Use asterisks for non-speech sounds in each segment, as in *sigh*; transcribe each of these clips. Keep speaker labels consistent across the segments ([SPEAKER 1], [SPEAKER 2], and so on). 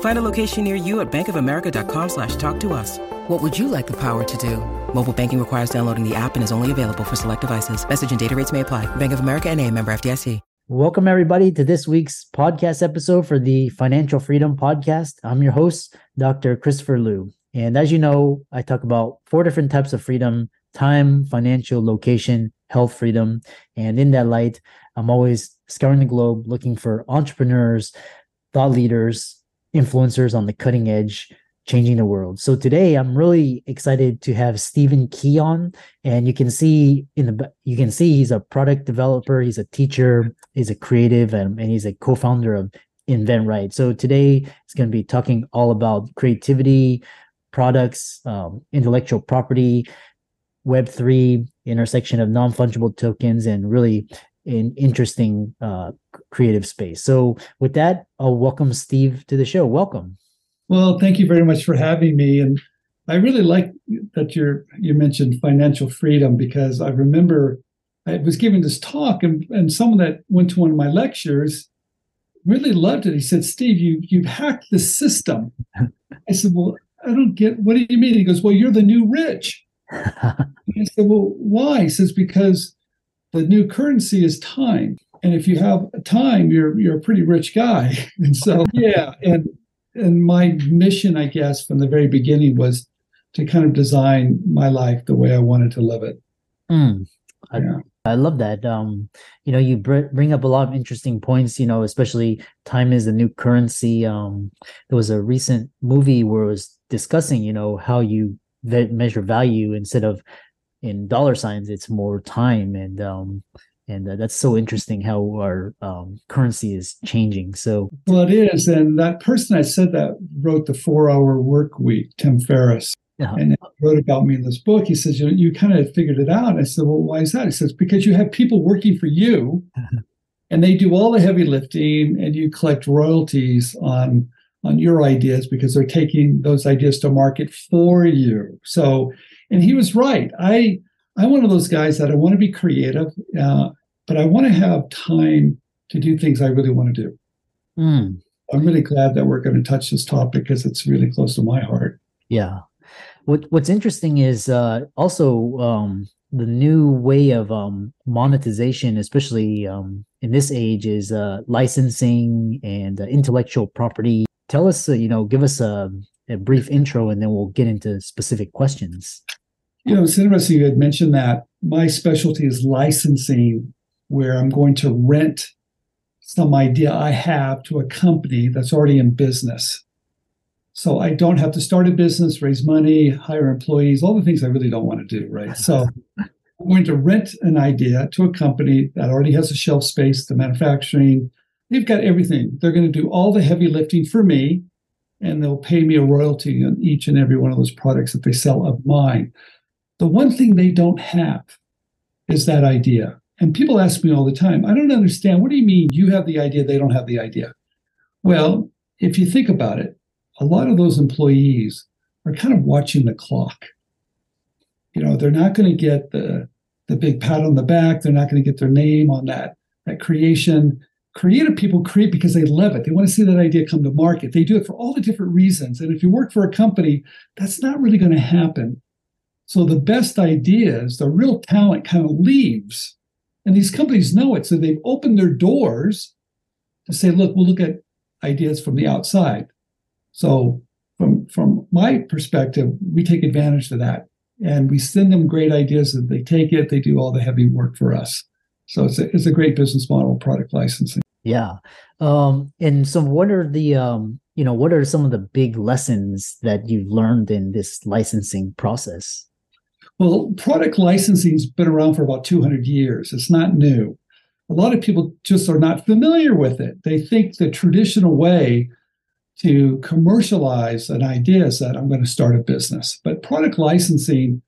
[SPEAKER 1] Find a location near you at bankofamerica.com slash talk to us. What would you like the power to do? Mobile banking requires downloading the app and is only available for select devices. Message and data rates may apply. Bank of America and a member FDIC.
[SPEAKER 2] Welcome, everybody, to this week's podcast episode for the Financial Freedom Podcast. I'm your host, Dr. Christopher Liu. And as you know, I talk about four different types of freedom time, financial, location, health freedom. And in that light, I'm always scouring the globe looking for entrepreneurs, thought leaders, influencers on the cutting edge changing the world. So today I'm really excited to have Stephen Key on and you can see in the you can see he's a product developer, he's a teacher, he's a creative and, and he's a co-founder of Invent Right. So today it's going to be talking all about creativity, products, um, intellectual property, Web3 intersection of non-fungible tokens and really an interesting uh, creative space. So with that, I'll welcome Steve to the show. Welcome.
[SPEAKER 3] Well, thank you very much for having me. And I really like that you you mentioned financial freedom because I remember I was giving this talk and, and someone that went to one of my lectures really loved it. He said, Steve, you you've hacked the system. I said, Well, I don't get what do you mean? He goes, Well, you're the new rich. *laughs* I said, Well, why? He says, Because the new currency is time. And if you have time, you're you're a pretty rich guy. *laughs* And so yeah, and and my mission, I guess, from the very beginning was to kind of design my life the way I wanted to live it.
[SPEAKER 2] Mm, I, yeah. I love that. Um, you know, you br- bring up a lot of interesting points. You know, especially time is the new currency. Um, there was a recent movie where it was discussing, you know, how you measure value instead of in dollar signs, it's more time and um, and uh, that's so interesting how our um, currency is changing. So
[SPEAKER 3] well it is and that person i said that wrote the four hour work week tim ferriss uh-huh. and wrote about me in this book. He says you, know, you kind of figured it out. I said well why is that? He says because you have people working for you and they do all the heavy lifting and you collect royalties on on your ideas because they're taking those ideas to market for you. So and he was right i I'm one of those guys that I want to be creative. Uh, but I want to have time to do things I really want to do. Mm. I'm really glad that we're going to touch this topic because it's really close to my heart.
[SPEAKER 2] Yeah. What What's interesting is uh, also um, the new way of um, monetization, especially um, in this age, is uh, licensing and uh, intellectual property. Tell us, uh, you know, give us a, a brief intro, and then we'll get into specific questions.
[SPEAKER 3] You know, it's interesting you had mentioned that my specialty is licensing where I'm going to rent some idea I have to a company that's already in business. So I don't have to start a business, raise money, hire employees, all the things I really don't want to do, right? So I'm going to rent an idea to a company that already has a shelf space, the manufacturing. They've got everything. They're going to do all the heavy lifting for me, and they'll pay me a royalty on each and every one of those products that they sell of mine. The one thing they don't have is that idea. And people ask me all the time, I don't understand. What do you mean you have the idea, they don't have the idea? Well, if you think about it, a lot of those employees are kind of watching the clock. You know, they're not going to get the the big pat on the back. They're not going to get their name on that that creation. Creative people create because they love it. They want to see that idea come to market. They do it for all the different reasons. And if you work for a company, that's not really going to happen. So the best ideas, the real talent kind of leaves and these companies know it. So they've opened their doors to say, look, we'll look at ideas from the outside. So from from my perspective, we take advantage of that. and we send them great ideas and they take it, they do all the heavy work for us. So it's a, it's a great business model, product licensing.
[SPEAKER 2] Yeah. Um, and so what are the, um, you know, what are some of the big lessons that you've learned in this licensing process?
[SPEAKER 3] Well, product licensing's been around for about 200 years. It's not new. A lot of people just are not familiar with it. They think the traditional way to commercialize an idea is that I'm going to start a business. But product licensing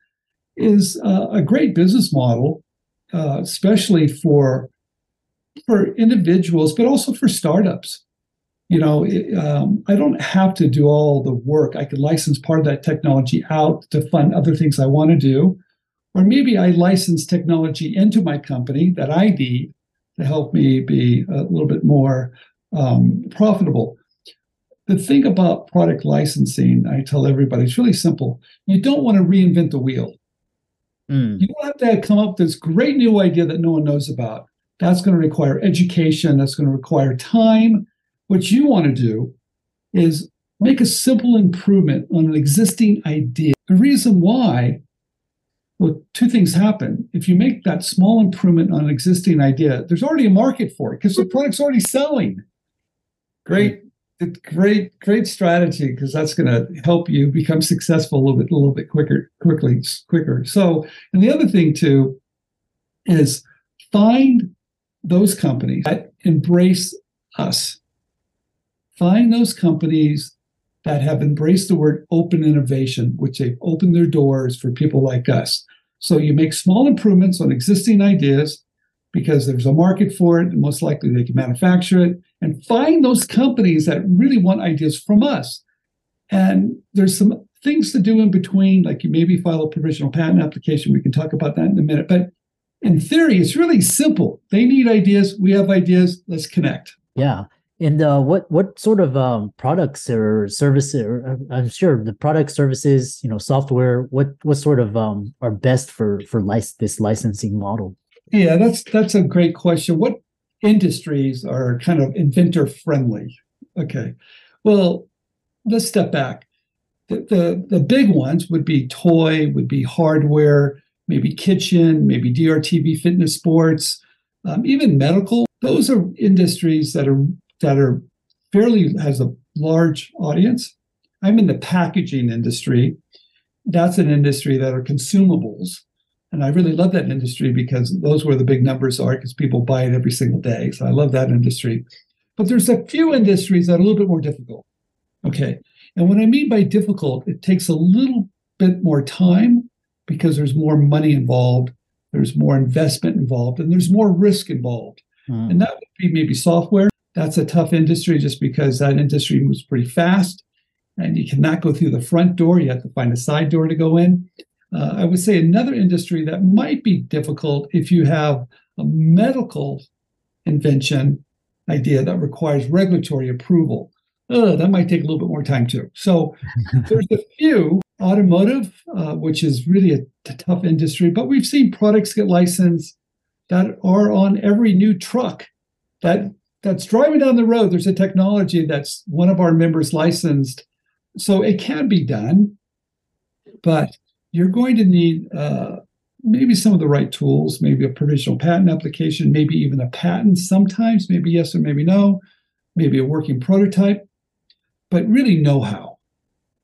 [SPEAKER 3] is uh, a great business model, uh, especially for for individuals, but also for startups. You know, it, um, I don't have to do all the work. I could license part of that technology out to fund other things I want to do. Or maybe I license technology into my company that I need to help me be a little bit more um, profitable. The thing about product licensing, I tell everybody, it's really simple. You don't want to reinvent the wheel. Mm. You don't have to come up with this great new idea that no one knows about. That's going to require education. That's going to require time. What you want to do is make a simple improvement on an existing idea. The reason why, well, two things happen. If you make that small improvement on an existing idea, there's already a market for it because the product's already selling. Great, great, great strategy because that's going to help you become successful a little bit, a little bit quicker, quickly, quicker. So, and the other thing too is find those companies that embrace us. Find those companies that have embraced the word open innovation, which they've opened their doors for people like us. So you make small improvements on existing ideas because there's a market for it, and most likely they can manufacture it. And find those companies that really want ideas from us. And there's some things to do in between, like you maybe file a provisional patent application. We can talk about that in a minute. But in theory, it's really simple. They need ideas. We have ideas. Let's connect.
[SPEAKER 2] Yeah. And uh, what what sort of um, products or services? Or, uh, I'm sure the product services, you know, software. What what sort of um, are best for for this licensing model?
[SPEAKER 3] Yeah, that's that's a great question. What industries are kind of inventor friendly? Okay, well, let's step back. The, the the big ones would be toy, would be hardware, maybe kitchen, maybe DRTV fitness sports, um, even medical. Those are industries that are that are fairly has a large audience. I'm in the packaging industry. That's an industry that are consumables. And I really love that industry because those where the big numbers are because people buy it every single day. So I love that industry. But there's a few industries that are a little bit more difficult. Okay. And what I mean by difficult, it takes a little bit more time because there's more money involved, there's more investment involved, and there's more risk involved. Mm. And that would be maybe software. That's a tough industry just because that industry moves pretty fast and you cannot go through the front door. You have to find a side door to go in. Uh, I would say another industry that might be difficult if you have a medical invention idea that requires regulatory approval. Uh, that might take a little bit more time too. So *laughs* there's a few automotive, uh, which is really a, a tough industry, but we've seen products get licensed that are on every new truck that that's driving down the road. There's a technology that's one of our members licensed, so it can be done, but you're going to need uh, maybe some of the right tools, maybe a provisional patent application, maybe even a patent. Sometimes, maybe yes or maybe no, maybe a working prototype, but really know-how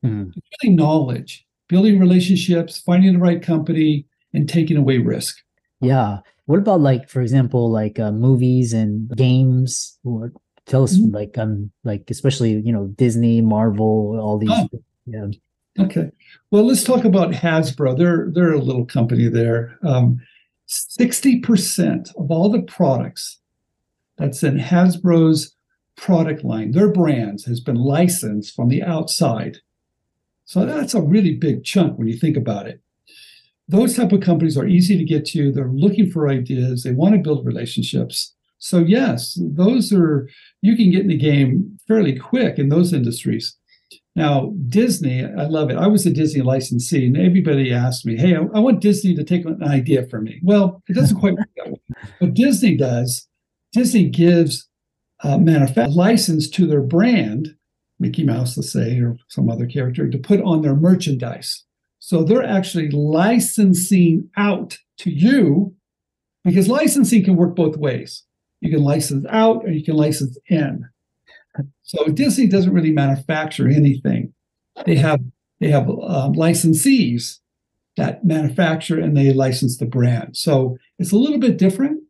[SPEAKER 3] Mm. really knowledge, building relationships, finding the right company, and taking away risk.
[SPEAKER 2] Yeah. What about like, for example, like uh, movies and games? What, tell us, mm-hmm. like, um, like especially you know Disney, Marvel, all these. Oh. Yeah.
[SPEAKER 3] Okay. Well, let's talk about Hasbro. They're they're a little company there. Um, 60% of all the products that's in Hasbro's product line, their brands, has been licensed from the outside. So that's a really big chunk when you think about it. Those type of companies are easy to get to. They're looking for ideas. They want to build relationships. So yes, those are you can get in the game fairly quick in those industries. Now, Disney, I love it. I was a Disney licensee, and everybody asked me, "Hey, I, I want Disney to take an idea from me." Well, it doesn't quite work that way. What Disney does, Disney gives uh, manufacturer license to their brand Mickey Mouse, let's say, or some other character, to put on their merchandise. So they're actually licensing out to you because licensing can work both ways. You can license out or you can license in. So Disney doesn't really manufacture anything. They have they have um, licensees that manufacture and they license the brand. So it's a little bit different,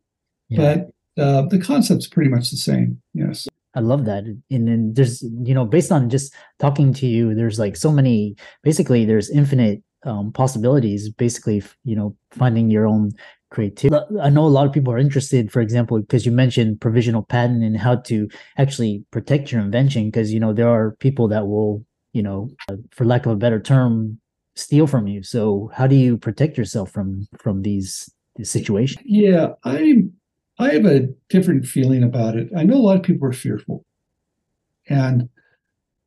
[SPEAKER 3] yeah. but uh, the concept's pretty much the same. Yes.
[SPEAKER 2] I love that. And then there's, you know, based on just talking to you, there's like so many, basically, there's infinite um, possibilities, basically, you know, finding your own creativity. I know a lot of people are interested, for example, because you mentioned provisional patent and how to actually protect your invention, because, you know, there are people that will, you know, for lack of a better term, steal from you. So how do you protect yourself from from these, these situations?
[SPEAKER 3] Yeah, I'm I have a different feeling about it. I know a lot of people are fearful. And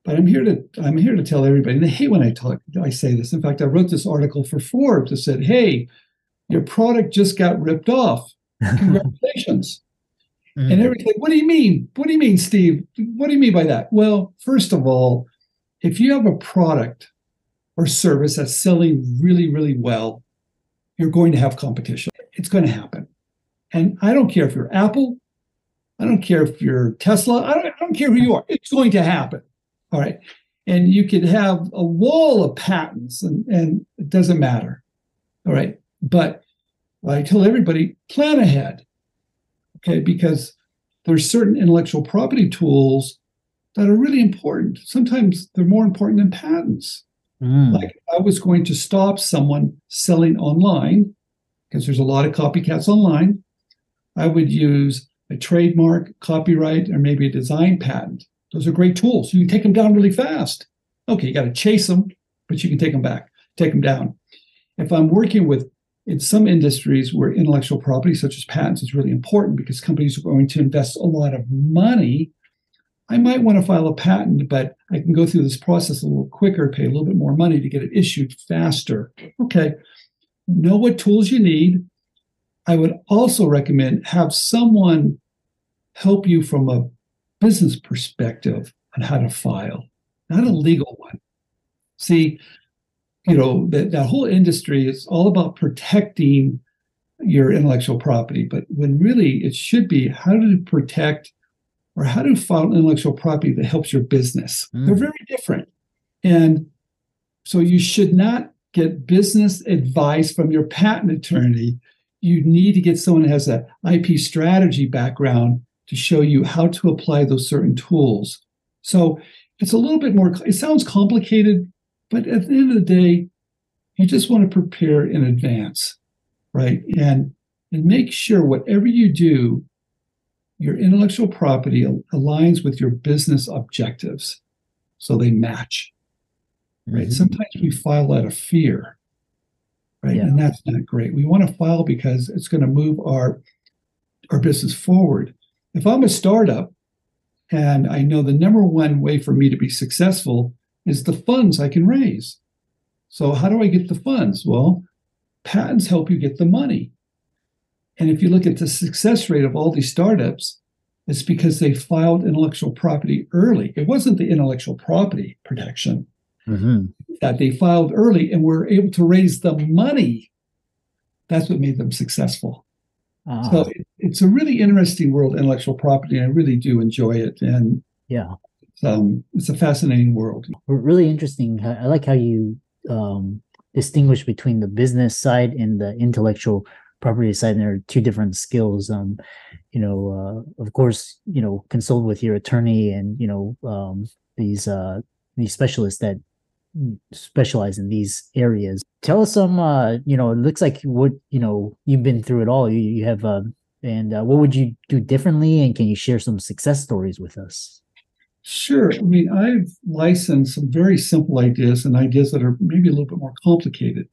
[SPEAKER 3] but I'm here to I'm here to tell everybody. And they hate when I talk I say this. In fact, I wrote this article for Forbes that said, "Hey, your product just got ripped off. *laughs* Congratulations." mm-hmm. And everything. What do you mean? What do you mean, Steve? What do you mean by that? Well, first of all, if you have a product or service that's selling really, really well, you're going to have competition. It's going to happen. And I don't care if you're Apple, I don't care if you're Tesla, I don't, I don't care who you are. It's going to happen. All right. And you could have a wall of patents and, and it doesn't matter. All right. But I tell everybody plan ahead. Okay. Because there's certain intellectual property tools that are really important. Sometimes they're more important than patents. Mm. Like I was going to stop someone selling online because there's a lot of copycats online. I would use a trademark, copyright, or maybe a design patent. Those are great tools. You can take them down really fast. Okay, you got to chase them, but you can take them back, take them down. If I'm working with in some industries where intellectual property, such as patents, is really important because companies are going to invest a lot of money, I might want to file a patent, but I can go through this process a little quicker, pay a little bit more money to get it issued faster. Okay, know what tools you need, I would also recommend have someone help you from a business perspective on how to file, not a legal one. See, you know, that, that whole industry is all about protecting your intellectual property, but when really it should be how to protect or how to file intellectual property that helps your business. Mm. They're very different. And so you should not get business advice from your patent attorney you need to get someone who has an IP strategy background to show you how to apply those certain tools. So it's a little bit more, it sounds complicated, but at the end of the day, you just want to prepare in advance, right? And, and make sure whatever you do, your intellectual property aligns with your business objectives so they match, right? Mm-hmm. Sometimes we file out of fear right? Yeah. And that's not great. We want to file because it's going to move our our business forward. If I'm a startup and I know the number one way for me to be successful is the funds I can raise. So how do I get the funds? Well, patents help you get the money. And if you look at the success rate of all these startups, it's because they filed intellectual property early. It wasn't the intellectual property protection mm-hmm. that they filed early and were able to raise the money. That's what made them successful. So it, it's a really interesting world, intellectual property, and I really do enjoy it. And
[SPEAKER 2] yeah,
[SPEAKER 3] it's, um, it's a fascinating world.
[SPEAKER 2] Really interesting. I like how you um, distinguish between the business side and the intellectual property side. And there are two different skills. Um, you know, uh, of course, you know, consult with your attorney and you know um, these uh, these specialists that specialize in these areas. Tell us some, uh, you know, it looks like what, you know, you've been through it all. You, you have, uh, and uh, what would you do differently? And can you share some success stories with us?
[SPEAKER 3] Sure. I mean, I've licensed some very simple ideas and ideas that are maybe a little bit more complicated.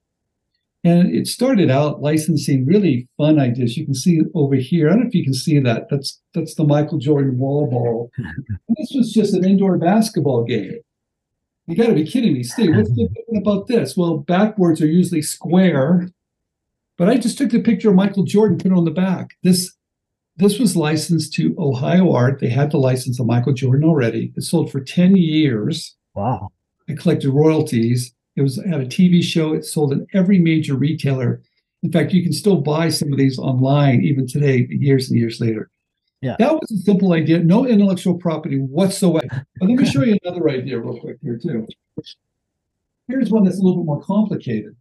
[SPEAKER 3] And it started out licensing really fun ideas. You can see over here. I don't know if you can see that. That's that's the Michael Jordan wall ball. *laughs* this was just an indoor basketball game. You got to be kidding me, Steve. What's different about this? Well, backboards are usually square, but I just took the picture of Michael Jordan, put it on the back. This this was licensed to Ohio Art. They had the license of Michael Jordan already. It sold for 10 years.
[SPEAKER 2] Wow.
[SPEAKER 3] I collected royalties. It was had a TV show. It sold in every major retailer. In fact, you can still buy some of these online even today, years and years later.
[SPEAKER 2] Yeah.
[SPEAKER 3] That was a simple idea, no intellectual property whatsoever. But let me show you another idea real quick here, too. Here's one that's a little bit more complicated.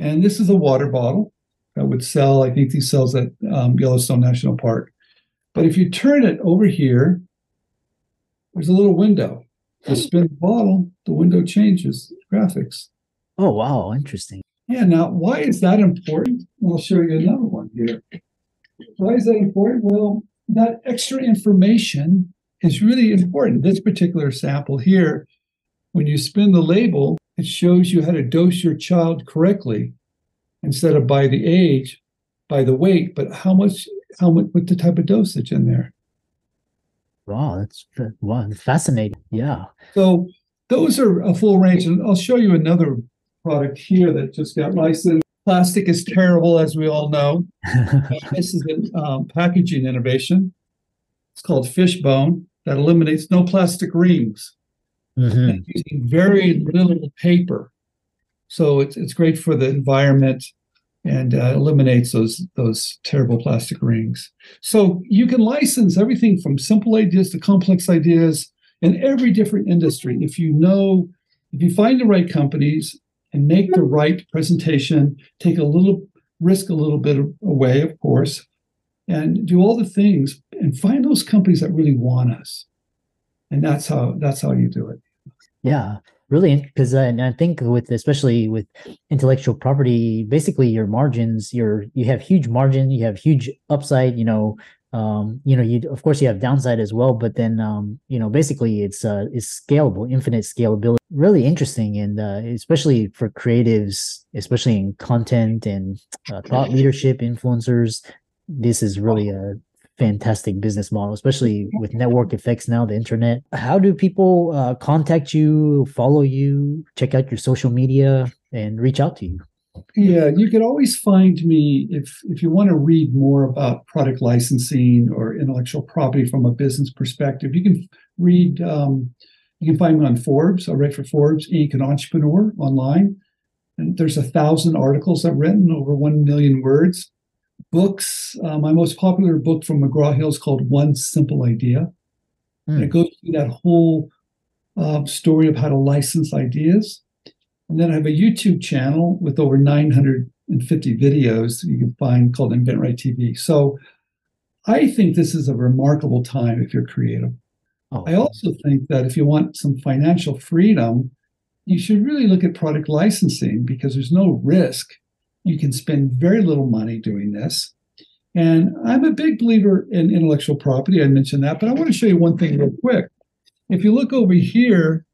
[SPEAKER 3] And this is a water bottle that would sell, I think these sells at um, Yellowstone National Park. But if you turn it over here, there's a little window. You spin the bottle, the window changes graphics.
[SPEAKER 2] Oh wow, interesting.
[SPEAKER 3] Yeah, now why is that important? I'll show you another one here. Why is that important? Well, that extra information is really important. This particular sample here, when you spin the label, it shows you how to dose your child correctly instead of by the age, by the weight, but how much, how much, what the type of dosage in there.
[SPEAKER 2] Wow, that's wow, fascinating. Yeah.
[SPEAKER 3] So those are a full range, and I'll show you another product here that just got licensed. Plastic is terrible, as we all know. *laughs* this is a um, packaging innovation. It's called Fishbone that eliminates no plastic rings
[SPEAKER 2] Mhm.
[SPEAKER 3] using very little paper. So it's it's great for the environment and uh, eliminates those those terrible plastic rings. So you can license everything from simple ideas to complex ideas in every different industry if you know if you find the right companies and make the right presentation, take a little risk a little bit away, of course, and do all the things and find those companies that really want us. And that's how that's how you do it.
[SPEAKER 2] Yeah, really, because and I think with especially with intellectual property, basically your margins, your you have huge margin, you have huge upside. You know, um, you know, you of course you have downside as well, but then um, you know, basically it's uh, it's scalable, infinite scalability. Really interesting, and uh, especially for creatives, especially in content and uh, thought leadership influencers. This is really a fantastic business model, especially *laughs* with network effects now, the internet. How do people uh, contact you, follow you, check out your social media, and reach out to you?
[SPEAKER 3] Yeah, you can always find me if if you want to read more about product licensing or intellectual property from a business perspective. You can read. Um, you can find me on Forbes. I write for Forbes, Inc. and Entrepreneur online. And there's a thousand articles I've written, over one million words. Books. Uh, my most popular book from McGraw Hill is called One Simple Idea. And
[SPEAKER 2] Hmm.
[SPEAKER 3] it goes through that whole uh, story of how to license ideas. And then I have a YouTube channel with over 950 videos you can find called InventRight TV. So I think this is a remarkable time if you're creative.
[SPEAKER 2] Oh,
[SPEAKER 3] I also think that if you want some financial freedom, you should really look at product licensing because there's no risk. You can spend very little money doing this. And I'm a big believer in intellectual property. I mentioned that, but I want to show you one thing real quick. If you look over here,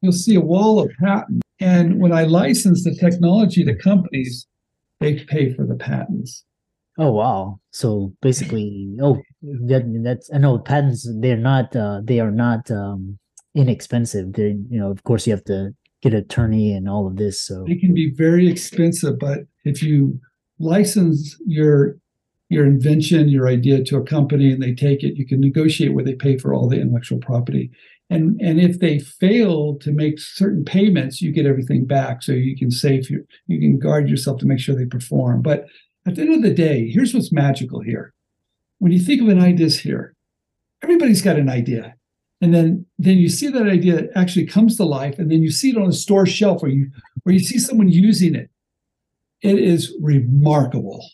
[SPEAKER 3] you'll see a wall of patents. And when I license the technology to companies, they pay for the patents.
[SPEAKER 2] oh wow! So basically, oh, that, that's I know patents. They're not. Uh, they are not um, inexpensive. They, you know, of course, you have to get an attorney and all of this. So
[SPEAKER 3] it can be very expensive, but if you license your your invention, your idea to a company and they take it, you can negotiate where they pay for all the intellectual property. And and if they fail to make certain payments, you get everything back. So you can save your you can guard yourself to make sure they perform. But at the end of the day, here's what's magical here. When you think of an idea here, everybody's got an idea. And then then you see that idea that actually comes to life, and then you see it on a store shelf or you or you see someone using it. It is remarkable.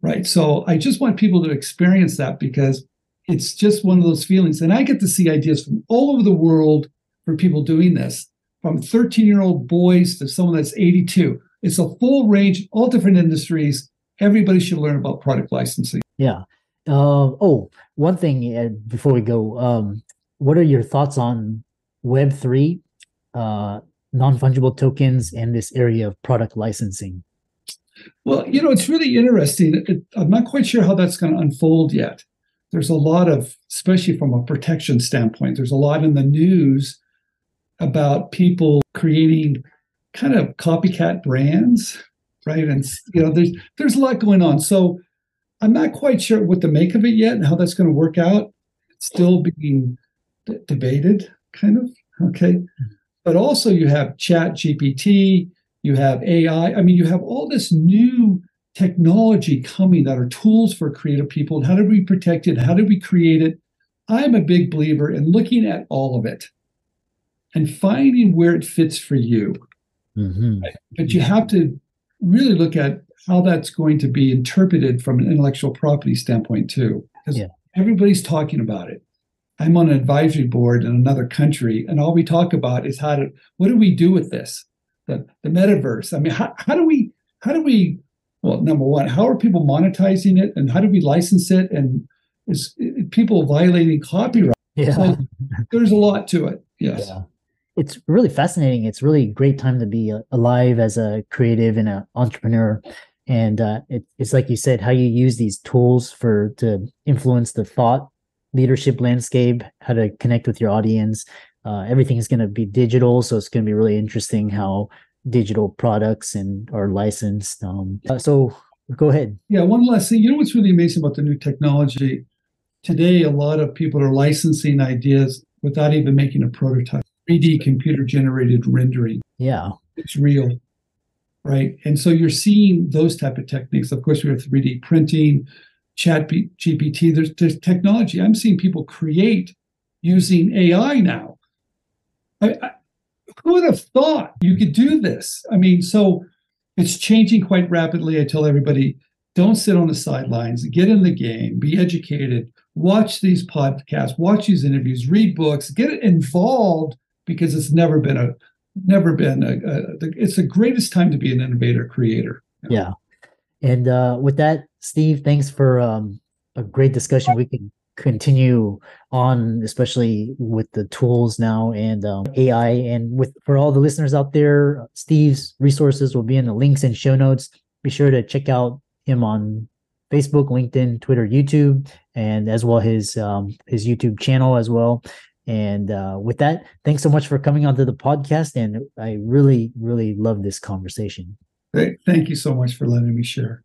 [SPEAKER 3] Right. So I just want people to experience that because it's just one of those feelings. And I get to see ideas from all over the world for people doing this, from 13 year old boys to someone that's 82. It's a full range, all different industries. Everybody should learn about product licensing.
[SPEAKER 2] yeah. Uh, oh, one thing uh, before we go, um, what are your thoughts on Web three, uh, non fungible tokens, and this area of product licensing?
[SPEAKER 3] Well, you know, it's really interesting. It, I'm not quite sure how that's going to unfold yet. There's a lot of, especially from a protection standpoint, there's a lot in the news about people creating kind of copycat brands, right? And you know, there's there's a lot going on. So I'm not quite sure what to make of it yet and how that's going to work out. It's still being d- debated, kind of. Okay. but also you have ChatGPT, you have AI. I mean, you have all this new technology coming that are tools for creative people. And how do we protect it? How do we create it? I'm a big believer in looking at all of it and finding where it fits for you. Mm-hmm. But you have to really look at how that's going to be interpreted from an intellectual property standpoint too, because yeah. everybody's talking about it. I'm on an advisory board in another country, and all we talk about is how to what do we do with this, the the metaverse. I mean, how, how do we how do we well, number one, how are people monetizing it, and how do we license it, and is people violating copyright?
[SPEAKER 2] Yeah, so
[SPEAKER 3] there's a lot to it. Yes.
[SPEAKER 2] Yeah it's really fascinating. It's really a great time to be uh, alive as a creative and an entrepreneur. And uh, it, it's like you said, how you use these tools for to influence the thought leadership landscape, how to connect with your audience. Uh, everything is going to be digital, so it's going to be really interesting how digital products and are licensed. Um, uh, so go ahead.
[SPEAKER 3] Yeah, one last thing. You know what's really amazing about the new technology? Today, a lot of people are licensing ideas without even making a prototype. 3D computer generated rendering.
[SPEAKER 2] Yeah.
[SPEAKER 3] It's real. Right. And so you're seeing those type of techniques. Of course, we have 3D printing, ChatGPT. There's, there's technology. I'm seeing people create using AI now. I, I, who would have thought you could do this? I mean, so it's changing quite rapidly. I tell everybody, don't sit on the sidelines, get in the game, be educated, watch these podcasts, watch these interviews, read books, get involved because it's never been a never been a, a it's the greatest time to be an innovator creator
[SPEAKER 2] yeah and uh, with that steve thanks for um, a great discussion we can continue on especially with the tools now and um, ai and with for all the listeners out there steve's resources will be in the links and show notes be sure to check out him on facebook linkedin twitter youtube and as well his um, his youtube channel as well and uh, with that, thanks so much for coming onto the podcast. And I really, really love this conversation.
[SPEAKER 3] Great. Thank you so much for letting me share.